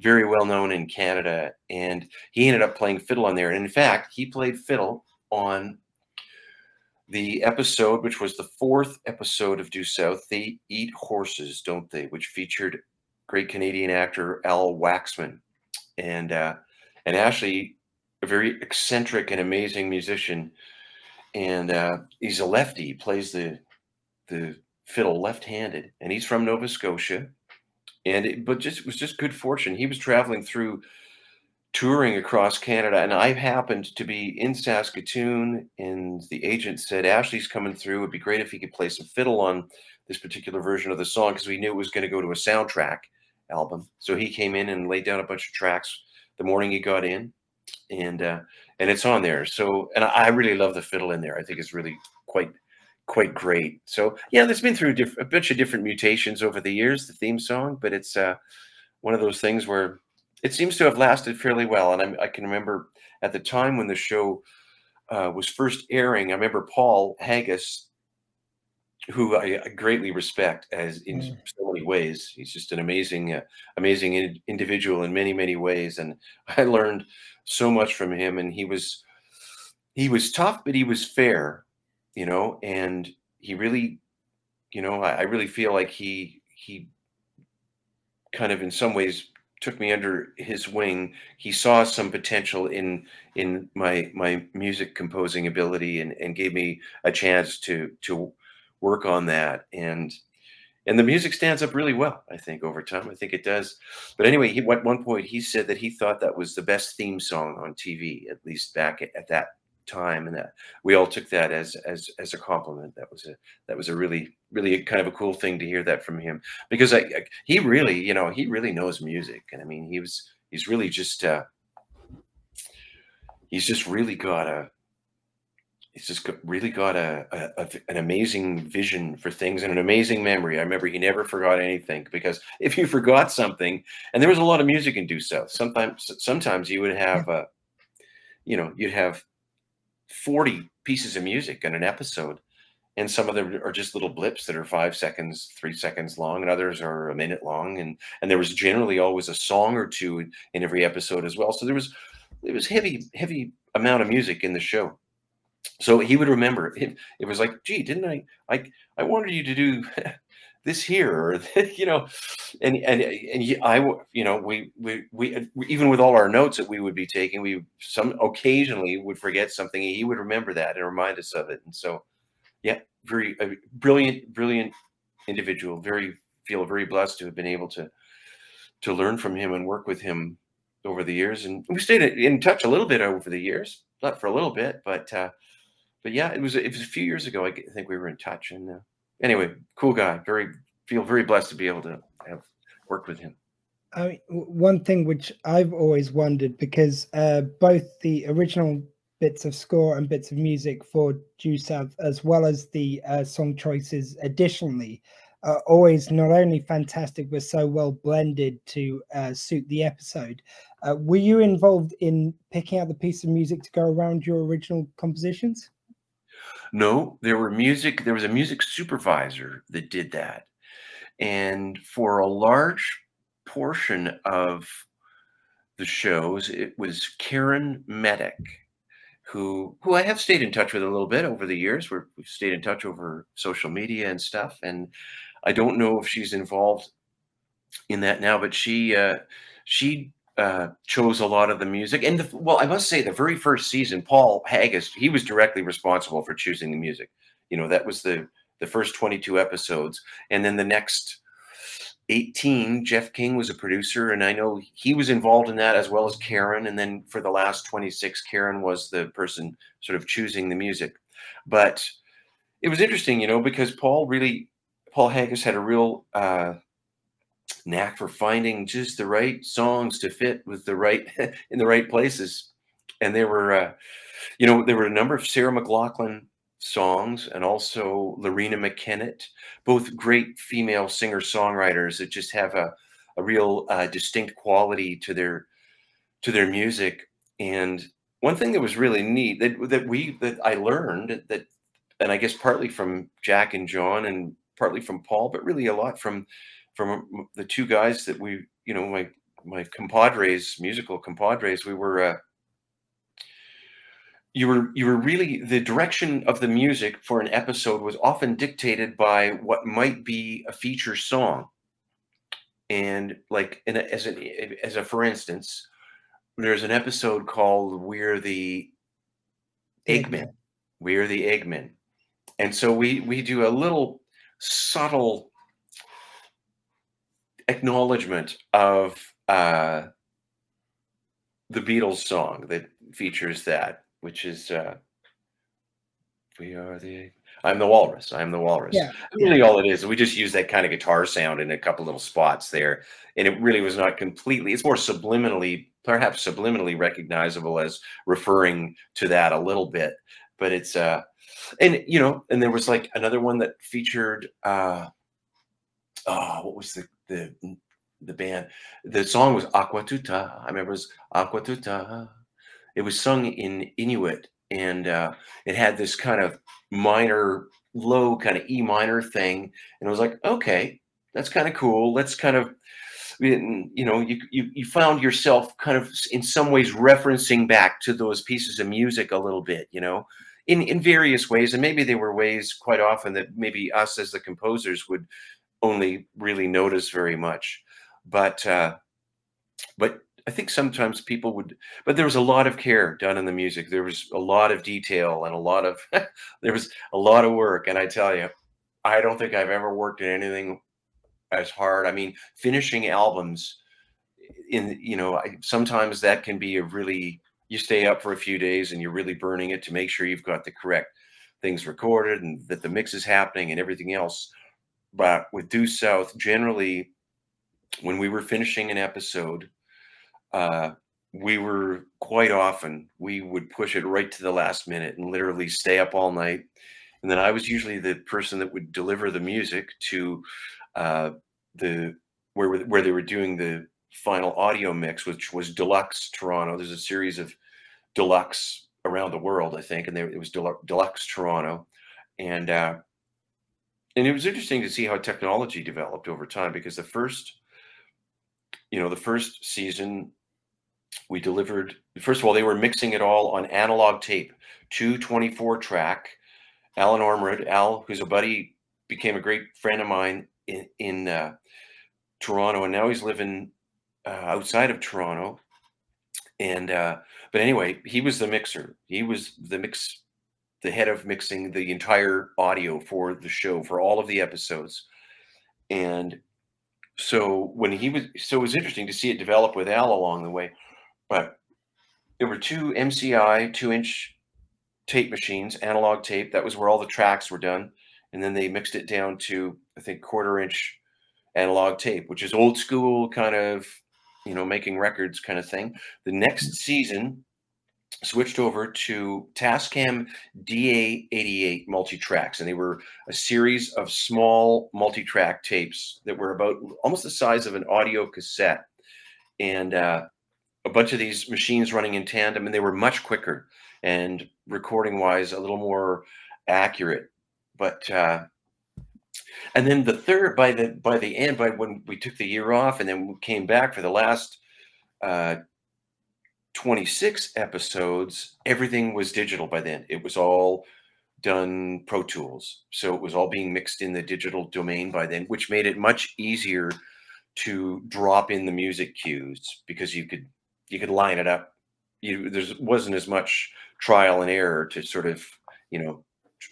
very well known in Canada. And he ended up playing fiddle on there. And in fact, he played fiddle on the episode, which was the fourth episode of Due South. They Eat Horses, Don't They? Which featured great Canadian actor Al Waxman. And uh, and Ashley, a very eccentric and amazing musician. And uh, he's a lefty, he plays the the fiddle left-handed, and he's from Nova Scotia and it, but just it was just good fortune. He was traveling through touring across Canada, and I happened to be in Saskatoon, and the agent said Ashley's coming through. It'd be great if he could play some fiddle on this particular version of the song because we knew it was going to go to a soundtrack album. So he came in and laid down a bunch of tracks the morning he got in, and uh, and it's on there. So and I really love the fiddle in there. I think it's really quite quite great. So yeah, there's been through a bunch of different mutations over the years, the theme song, but it's uh, one of those things where it seems to have lasted fairly well. And I'm, i can remember at the time when the show uh, was first airing, I remember Paul Haggis, who I, I greatly respect as in mm. so many ways. He's just an amazing, uh, amazing in, individual in many, many ways. And [laughs] I learned so much from him. And he was, he was tough, but he was fair you know, and he really, you know, I, I really feel like he he kind of in some ways took me under his wing. He saw some potential in in my my music composing ability and and gave me a chance to to work on that. And and the music stands up really well i think over time. I think it does. But anyway he at one point he said that he thought that was the best theme song on tv at least back at, at that time and that we all took that as as as a compliment. That was a that was a really really kind of a cool thing to hear that from him. Because I, I, he really you know he really knows music and i mean he was he's really just uh he's just really got a he's just got, really got a, a, a, an amazing vision for things and an amazing memory. I remember he never forgot anything because [laughs] if you forgot something, and there was a lot of music in Due South, sometimes sometimes you would have, uh, you know, you'd have 40 pieces of music in an episode. And some of them are just little blips that are five seconds three seconds long and others are a minute long. And and there was generally always a song or two in, in every episode as well. So there was it was heavy heavy amount of music in the show. So he would remember it, it was like gee didn't i i i wanted you to do [laughs] this here or [laughs] you know and and and i you know we, we we even with all our notes that we would be taking we some occasionally would forget something he would remember that and remind us of it. And so yeah very brilliant brilliant individual. Very feel very blessed to have been able to to learn from him and work with him over the years. And we stayed in touch a little bit over the years not for a little bit but uh but yeah it was it was a few years ago i think we were in touch and uh, anyway, cool guy. Very feel very blessed to be able to have worked with him. I mean, one thing which I've always wondered because uh, both the original bits of score and bits of music for South, as well as the uh, song choices additionally, are always not only fantastic but so well blended to uh, suit the episode. Uh, were you involved in picking out the piece of music to go around your original compositions? No, there were music. There was a music supervisor that did that, and for a large portion of the shows, it was Karen Medic, who who I have stayed in touch with a little bit over the years. we have stayed in touch over social media and stuff, and I don't know if she's involved in that now, but she uh, she uh, chose a lot of the music. And the, well, I must say, the very first season, Paul Haggis, he was directly responsible for choosing the music. You know, that was the the first 22 episodes, and then the next 18, Jeff King was a producer, and I know he was involved in that as well as Karen. And then for the last 26, Karen was the person sort of choosing the music. But it was interesting, you know, because Paul really, Paul Haggis had a real uh, knack for finding just the right songs to fit with the right [laughs] in the right places. And there were, uh, you know, there were a number of Sarah McLachlan songs and also Loreena McKennitt, both great female singer songwriters that just have a, a real uh, distinct quality to their to their music. And one thing that was really neat that that we that I learned that and I guess partly from Jack and John and partly from Paul, but really a lot from from the two guys that we, you know, my my compadres, musical compadres, we were uh, you were you were really the direction of the music for an episode was often dictated by what might be a feature song. And like in a, as an as a for instance there's an episode called we're the eggmen. We're the eggmen. And so we we do a little subtle acknowledgement of uh the beatles song that features that which is uh, we are the I'm the walrus. I'm the walrus. Yeah. Really, all it is, we just use that kind of guitar sound in a couple little spots there, and it really was not completely. It's more subliminally, perhaps subliminally recognizable as referring to that a little bit, but it's uh, and you know, and there was like another one that featured uh, oh, what was the the the band? The song was Aqua Tuta. I remember it was Aqua Tuta it was sung in Inuit and uh, it had this kind of minor, low kind of E minor thing. And I was like, okay, that's kind of cool. Let's kind of, you know, you, you, you found yourself kind of in some ways referencing back to those pieces of music a little bit, you know, in, in various ways. And maybe there were ways quite often that maybe us as the composers would only really notice very much. But, uh, but I think sometimes people would, but there was a lot of care done in the music. There was a lot of detail and a lot of, [laughs] there was a lot of work. And I tell you, I don't think I've ever worked at anything as hard. I mean, finishing albums in, you know, I, sometimes that can be a really, you stay up for a few days and you're really burning it to make sure you've got the correct things recorded and that the mix is happening and everything else. But with Due South, generally, when we were finishing an episode, uh, we were quite often we would push it right to the last minute and literally stay up all night. And then i was usually the person that would deliver the music to uh, the where where they were doing the final audio mix which was deluxe toronto. There's a series of deluxe around the world i think and there it was deluxe, toronto. And uh, and it was interesting to see how technology developed over time because the first you know the first season we delivered first of all they were mixing it all on analog tape 224 track. Alan ormrod al who's a buddy became a great friend of mine in, in uh, toronto and now he's living uh, outside of toronto. And uh, but anyway he was the mixer. He was the mix the head of mixing the entire audio for the show for all of the episodes and so when he was so it was interesting to see it develop with al along the way but there were two MCI two inch tape machines, analog tape. That was where all the tracks were done. And then they mixed it down to, I think, quarter inch analog tape, which is old school kind of, you know, making records kind of thing. The next season switched over to Tascam DA88 multi-tracks, and they were a series of small multi-track tapes that were about almost the size of an audio cassette. And uh, a bunch of these machines running in tandem, and they were much quicker and recording wise a little more accurate. But uh, and then the third by the by the end, by when we took the year off and then came back for the last uh, 26 episodes, everything was digital by then. It was all done Pro Tools. So it was all being mixed in the digital domain by then, which made it much easier to drop in the music cues because you could you could line it up. You there wasn't as much trial and error to sort of you know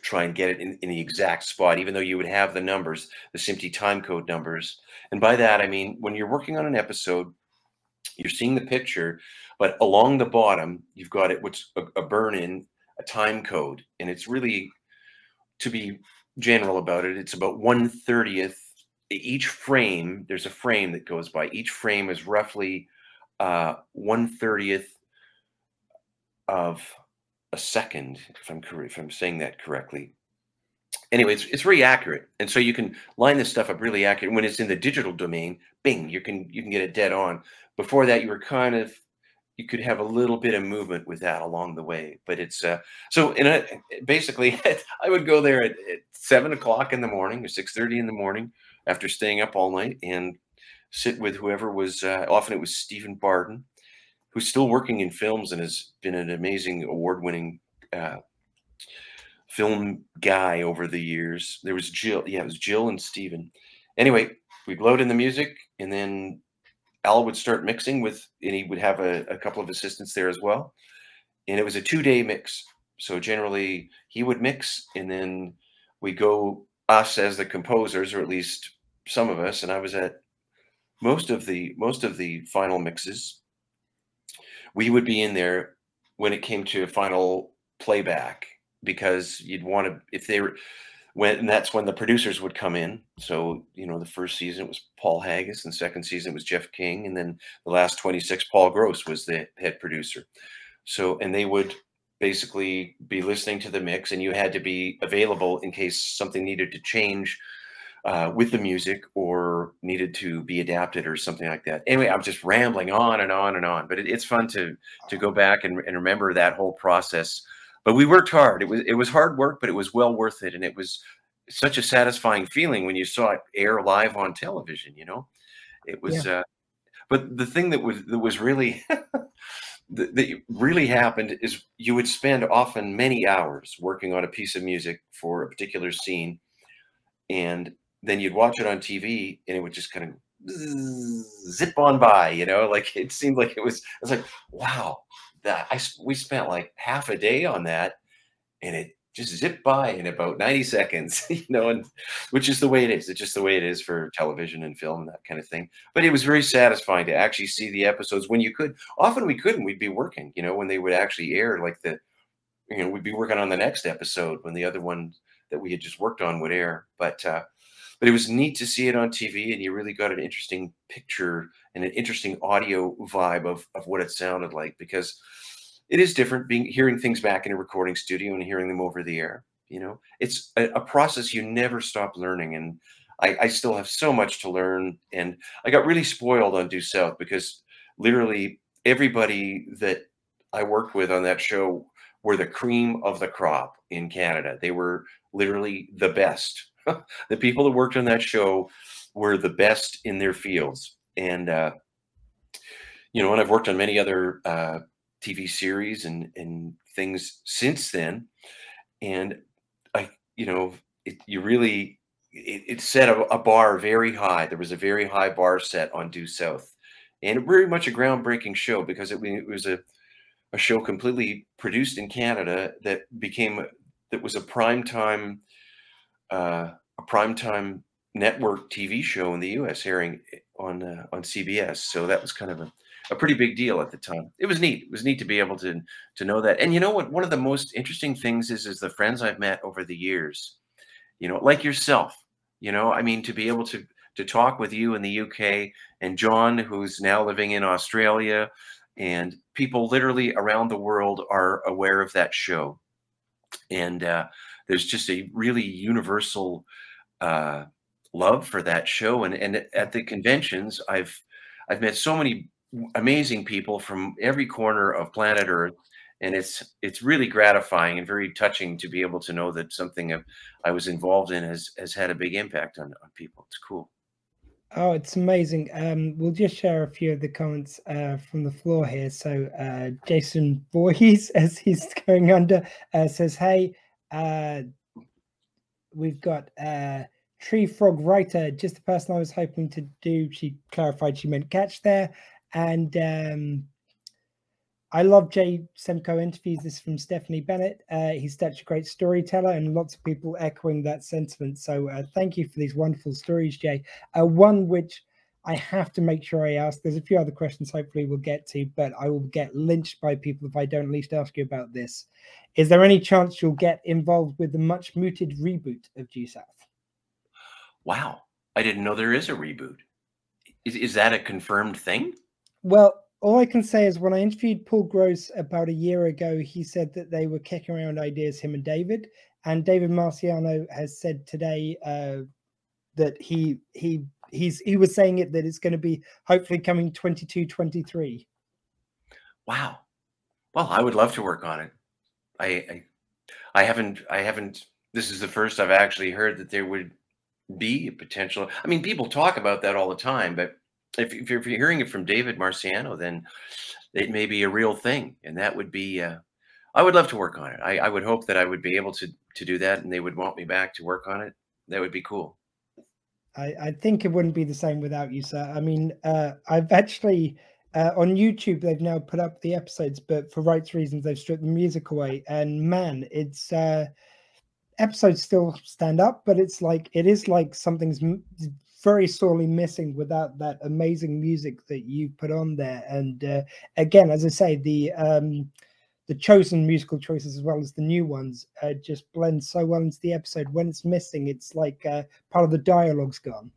try and get it in, in the exact spot, even though you would have the numbers, the SMPTE time code numbers. And by that I mean when you're working on an episode, you're seeing the picture, but along the bottom you've got it what's a, a burn in a time code, and it's really to be general about it, it's about one thirtieth each frame. There's a frame that goes by. Each frame is roughly uh, one thirtieth of a second, if I'm if I'm saying that correctly. Anyway, it's, it's very accurate, and so you can line this stuff up really accurate. When it's in the digital domain, bing, you can you can get it dead on. Before that, you were kind of you could have a little bit of movement with that along the way. But it's uh, so in a basically, [laughs] I would go there at, at seven o'clock in the morning or six thirty in the morning after staying up all night and sit with whoever was. Uh, often it was Stephen Barden, who's still working in films and has been an amazing award-winning. Uh, film guy over the years. There was Jill, yeah, it was Jill and Stephen. Anyway, we'd load in the music and then Al would start mixing with, and he would have a, a couple of assistants there as well. And it was a two day mix. So generally he would mix and then we go us as the composers, or at least some of us. And I was at most of the, most of the final mixes. We would be in there when it came to final playback because you'd want to, if they were, when and that's when the producers would come in. So you know, the first season was Paul Haggis, and second season was Jeff King, and then the last 26, Paul Gross was the head producer. So and they would basically be listening to the mix, and you had to be available in case something needed to change. Uh, with the music or needed to be adapted or something like that. Anyway, I'm just rambling on and on and on, but it, it's fun to to go back and, and remember that whole process but we worked hard. It was it was hard work, but it was well worth it, and it was such a satisfying feeling when you saw it air live on television. You know, it was. Yeah. Uh, but the thing that was that was really [laughs] that, that really happened is you would spend often many hours working on a piece of music for a particular scene, and then you'd watch it on TV, and it would just kind of zip on by. You know, like it seemed like it was. I was like, wow, that I we spent like half a day on that, and it just zipped by in about 90 seconds, [laughs] you know, and which is the way it is. It's just the way it is for television and film and that kind of thing. But it was very satisfying to actually see the episodes when you could. Often we couldn't. We'd be working, you know, when they would actually air, like the, you know, we'd be working on the next episode when the other one that we had just worked on would air. But uh, but it was neat to see it on TV, and you really got an interesting picture and an interesting audio vibe of of what it sounded like because it is different being hearing things back in a recording studio and hearing them over the air. You know, it's a, a process you never stop learning, and I, I still have so much to learn. And I got really spoiled on Due South because literally everybody that I worked with on that show were the cream of the crop in Canada. They were literally the best. [laughs] the people that worked on that show were the best in their fields. And, uh, you know, and I've worked on many other uh, TV series and, and things since then. And I, you know, it, you really, it, it set a, a, bar very high. There was a very high bar set on Due South. And very much a groundbreaking show because it, it was a, a show completely produced in Canada that became, that was a prime time uh, a primetime network TV show in the U.S. airing on uh, on CBS. So that was kind of a, a pretty big deal at the time. It was neat. It was neat to be able to to know that. And you know what? One of the most interesting things is is the friends I've met over the years. You know, like yourself. You know, I mean, to be able to to talk with you in the UK and John, who's now living in Australia, and people literally around the world are aware of that show. And uh, there's just a really universal uh, love for that show. And and at the conventions, I've I've met so many amazing people from every corner of planet Earth, and it's it's really gratifying and very touching to be able to know that something I was involved in has has had a big impact on on people. It's cool. Oh, it's amazing. Um, we'll just share a few of the comments uh, from the floor here. So uh, Jason Voorhees, [laughs] as he's going under, uh, says, "Hey, uh, we've got uh, Tree Frog Writer, just the person I was hoping to do. She clarified she meant catch there. And um, I love Jay Semko interviews. This from Stephanie Bennett. Uh, he's such a great storyteller, and lots of people echoing that sentiment. So uh, thank you for these wonderful stories, Jay. Uh, one which I have to make sure I ask. There's a few other questions hopefully we'll get to, but I will get lynched by people if I don't at least ask you about this. Is there any chance you'll get involved with the much mooted reboot of Due South? Wow, I didn't know there is a reboot. Is, is that a confirmed thing? Well, all I can say is when I interviewed Paul Gross about a year ago, he said that they were kicking around ideas, him and David. And David Marciano has said today uh, that he he he's he was saying it that it's going to be hopefully coming 22 23 wow. Well i would love to work on it. I, I i haven't i haven't this is the first i've actually heard that there would be a potential i mean people talk about that all the time but if, if you're hearing it from david marciano then it may be a real thing and that would be uh, i would love to work on it. I, I would hope that i would be able to to do that and they would want me back to work on it. That would be cool I, I think it wouldn't be the same without you, sir. I mean, uh, I've actually uh, on YouTube they've now put up the episodes, but for rights reasons they've stripped the music away. And man, it's uh, episodes still stand up, but it's like it is like something's very sorely missing without that amazing music that you put on there. And uh, again, as I say, the um, the chosen musical choices as well as the new ones uh, just blend so well into the episode. When it's missing, it's like uh, part of the dialogue's gone.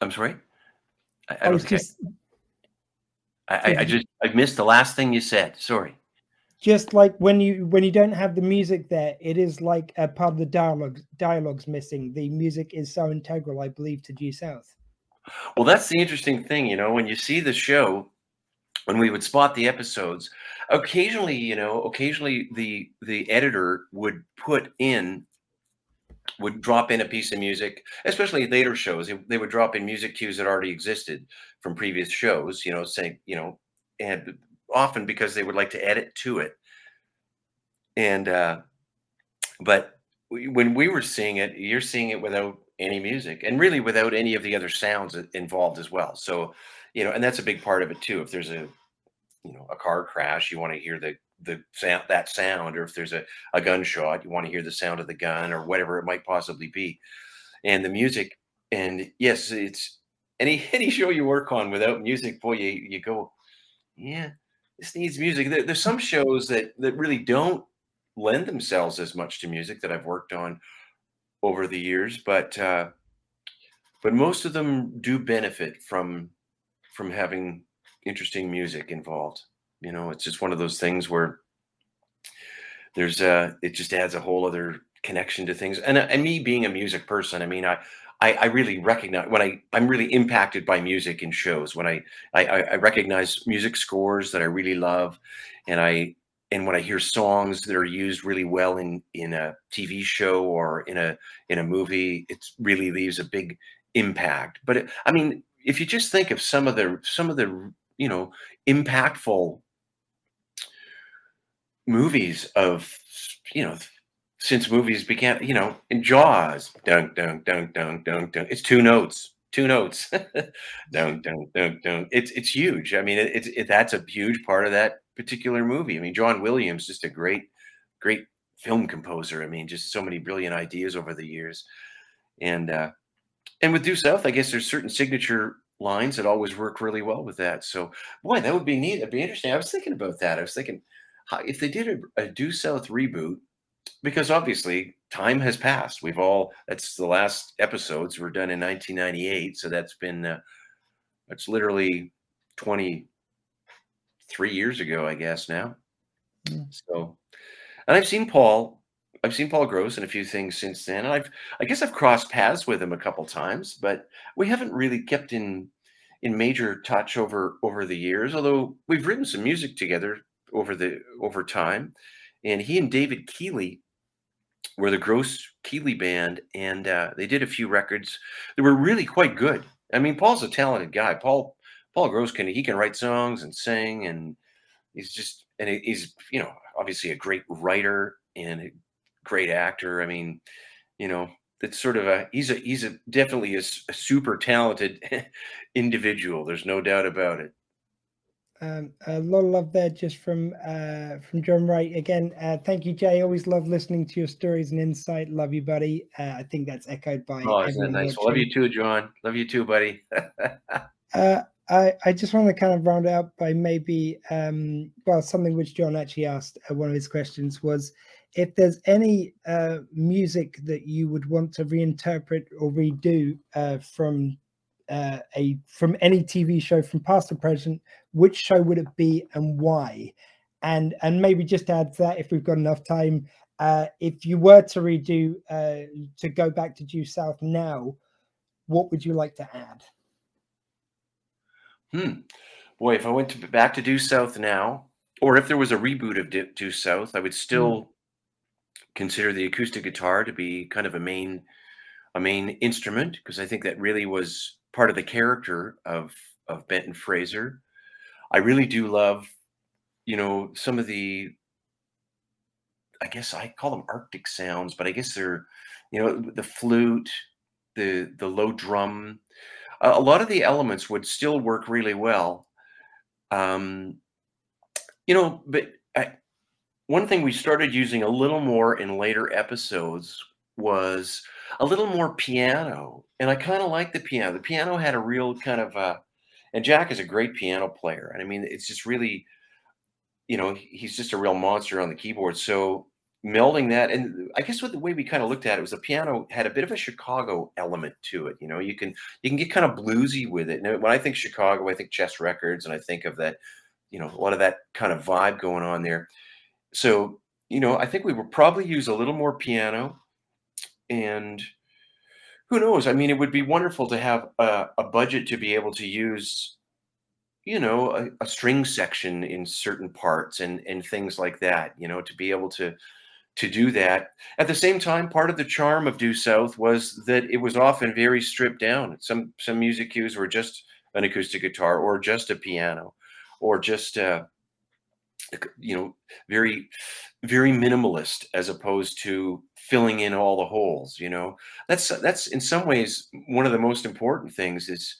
I'm sorry. I, I, I was just. I, I just I missed the last thing you said. Sorry. Just like when you when you don't have the music there, it is like a part of the dialogue. Dialogue's missing. The music is so integral, I believe, to Due South. Well, that's the interesting thing, you know, when you see the show, when we would spot the episodes, occasionally, you know, occasionally the the editor would put in would drop in a piece of music, especially later shows. They would drop in music cues that already existed from previous shows, you know, saying, you know, and often because they would like to edit to it. And uh but when we were seeing it, you're seeing it without any music and really without any of the other sounds involved as well. So, you know, and that's a big part of it too. If there's a, you know, a car crash, you want to hear the the sound that sound, or if there's a, a gunshot, you want to hear the sound of the gun or whatever it might possibly be. And the music, and yes, it's any [laughs] any show you work on without music, boy, you you go, yeah, this needs music. There, there's some shows that that really don't lend themselves as much to music that I've worked on over the years, but uh, but most of them do benefit from from having interesting music involved. You know, it's just one of those things where there's a it just adds a whole other connection to things. And and me being a music person, I mean, I I, I really recognize when I I'm really impacted by music in shows when I, I I recognize music scores that I really love, and I and when I hear songs that are used really well in in a TV show or in a in a movie, it really leaves a big impact. But it, I mean, if you just think of some of the some of the you know impactful movies of you know since movies began, you know, in Jaws, dunk dunk dunk dunk dunk dunk. It's two notes, two notes, dunk dunk dunk dunk. It's it's huge. I mean, it, it's it, that's a huge part of that particular movie. I mean, John Williams, just a great, great film composer. I mean, just so many brilliant ideas over the years. And uh, and with Due South, I guess there's certain signature lines that always work really well with that. So, boy, that would be neat. It'd be interesting. I was thinking about that. I was thinking if they did a, a Due South reboot, because obviously time has passed. We've all that's the last episodes were done in 1998, so that's been uh, that's literally 20 three years ago, I guess now. Mm. So, and I've seen Paul. I've seen Paul Gross in a few things since then. And I've, I guess, I've crossed paths with him a couple times, but we haven't really kept in in major touch over over the years. Although we've written some music together over the over time, and he and David Keeley were the Gross Keeley band, and uh, they did a few records that were really quite good. I mean, Paul's a talented guy. Paul Paul Gross can he can write songs and sing, and he's just and he's you know obviously a great writer and a great actor. I mean, you know, it's sort of a he's a he's a definitely a super talented [laughs] individual. There's no doubt about it. Um, a lot of love there just from uh, from John Wright again. Uh, thank you, Jay. Always love listening to your stories and insight. Love you, buddy. Uh, I think that's echoed by. Oh, isn't that nice? Love you too, John. Love you too, buddy. [laughs] Uh, I, I just want to kind of round out by maybe, um, well, something which John actually asked, uh, one of his questions was if there's any uh, music that you would want to reinterpret or redo uh, from uh, a from any TV show from past or present, which show would it be and why? And and maybe just add to that if we've got enough time, uh, if you were to redo uh, to go back to Due South now, what would you like to add? Hmm. Boy, if I went to, back to Due South now, or if there was a reboot of Due South, I would still consider the acoustic guitar to be kind of a main a main instrument because I think that really was part of the character of of Benton Fraser. I really do love, you know, some of the I guess I call them Arctic sounds, but I guess they're, you know, the flute, the the low drum, a a lot of the elements would still work really well. Um, you know, but I, one thing we started using a little more in later episodes was a little more piano, and I kind of like the piano. The piano had a real kind of, uh, and Jack is a great piano player, and I mean, it's just really, you know, he's just a real monster on the keyboard. So melding that, and I guess what the way we kind of looked at it was the piano had a bit of a Chicago element to it. You know, you can you can get kind of bluesy with it. And when I think Chicago, I think Chess Records, and I think of that, you know, a lot of that kind of vibe going on there. So, you know, I think we would probably use a little more piano, and who knows? I mean, it would be wonderful to have a, a budget to be able to use, you know, a, a string section in certain parts and and things like that. You know, to be able to to do that. At the same time, part of the charm of Due South was that it was often very stripped down. Some some music cues were just an acoustic guitar or just a piano or just uh, you know very very minimalist as opposed to filling in all the holes you know? That's that's in some ways one of the most important things is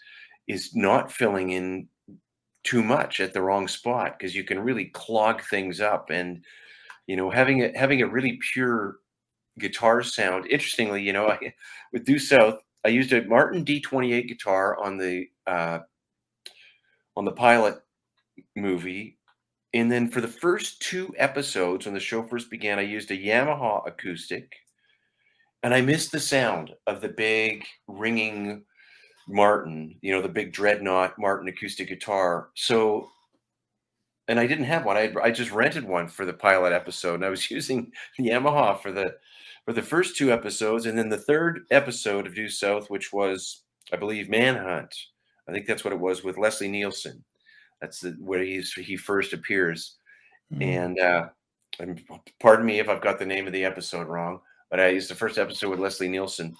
is not filling in too much at the wrong spot because you can really clog things up and you know having a having a really pure guitar sound. Interestingly you know [laughs] I, with due south i used a martin d28 guitar on the uh on the pilot movie and then for the first two episodes when the show first began i used a yamaha acoustic and i missed the sound of the big ringing martin you know the big dreadnought martin acoustic guitar so and I didn't have one. I I just rented one for the pilot episode, and I was [laughs] using the Yamaha for the for the first two episodes, and then the third episode of Due South, which was I believe Manhunt. I think that's what it was with Leslie Nielsen. That's the, where he's he first appears, Mm. and uh, and pardon me if I've got the name of the episode wrong, but I used the first episode with Leslie Nielsen,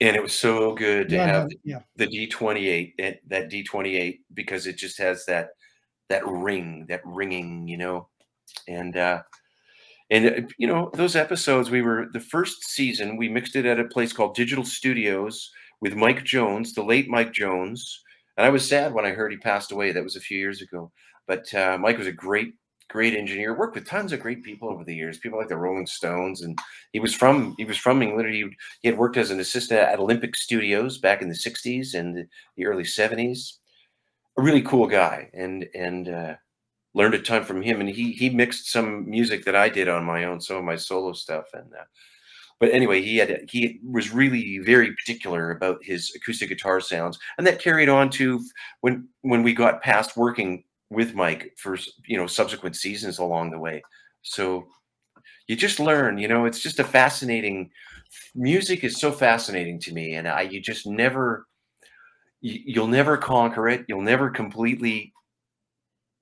and it was so good to Yeah, have yeah. the D28 that that D28 because it just has that that ring, that ringing, you know, and uh, and uh, you know those episodes we were the first season we mixed it at a place called Digital Studios with Mike Jones, the late Mike Jones, and I was sad when I heard he passed away. That was a few years ago, but uh, Mike was a great great engineer. Worked with tons of great people over the years people like the rolling stones. And he was from he was from england. He, he had worked as an assistant at olympic studios back in the 60s and the, early 70s a really cool guy. And and uh, learned a ton from him. And he he mixed some music that i did on my own some of my solo stuff. And uh, but anyway he had he was really very particular about his acoustic guitar sounds and that carried on to when when we got past working with mike for you know subsequent seasons along the way. So you just learn you know it's just a fascinating music is so fascinating to me and i you just never you, you'll never conquer it you'll never completely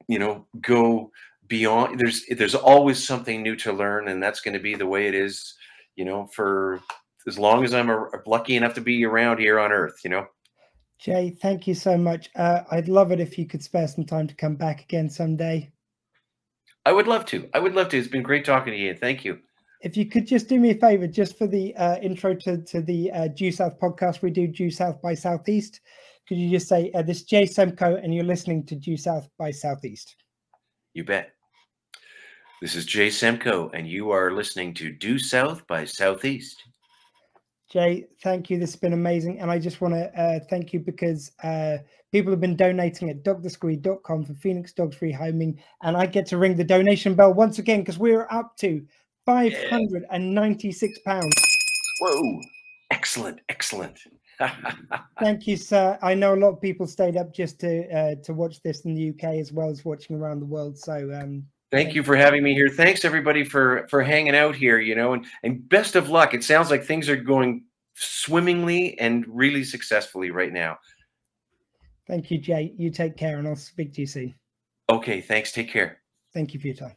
you know go beyond there's there's always something new to learn and that's going to be the way it is you know for as long as i'm a, lucky enough to be around here on earth you know Jay, thank you so much. Uh, I'd love it if you could spare some time to come back again someday. i would love to i would love to it's been great talking to you thank you if you could just do me a favor, just for the uh, intro to, to the uh, Due South podcast, we do Due South by Southeast. Could you just say, uh, this is Jay Semko, and you're listening to Due South by Southeast? You bet. This is Jay Semko, and you are listening to Due South by Southeast. Jay, thank you. This has been amazing. And I just want to uh, thank you because uh, people have been donating at dogthesquee.com for Phoenix Dogs Rehoming. And I get to ring the donation bell once again because we're up to £596. Whoa. Excellent. Excellent. [laughs] Thank you, sir. I know a lot of people stayed up just to uh, to watch this in the UK as well as watching around the world. So um, Thank you for having me here. Thanks everybody for for hanging out here, you know, and and best of luck. It sounds like things are going swimmingly and really successfully right now. thank you, Jay. You take care and I'll speak to you soon. Okay, thanks. Take care. Thank you for your time.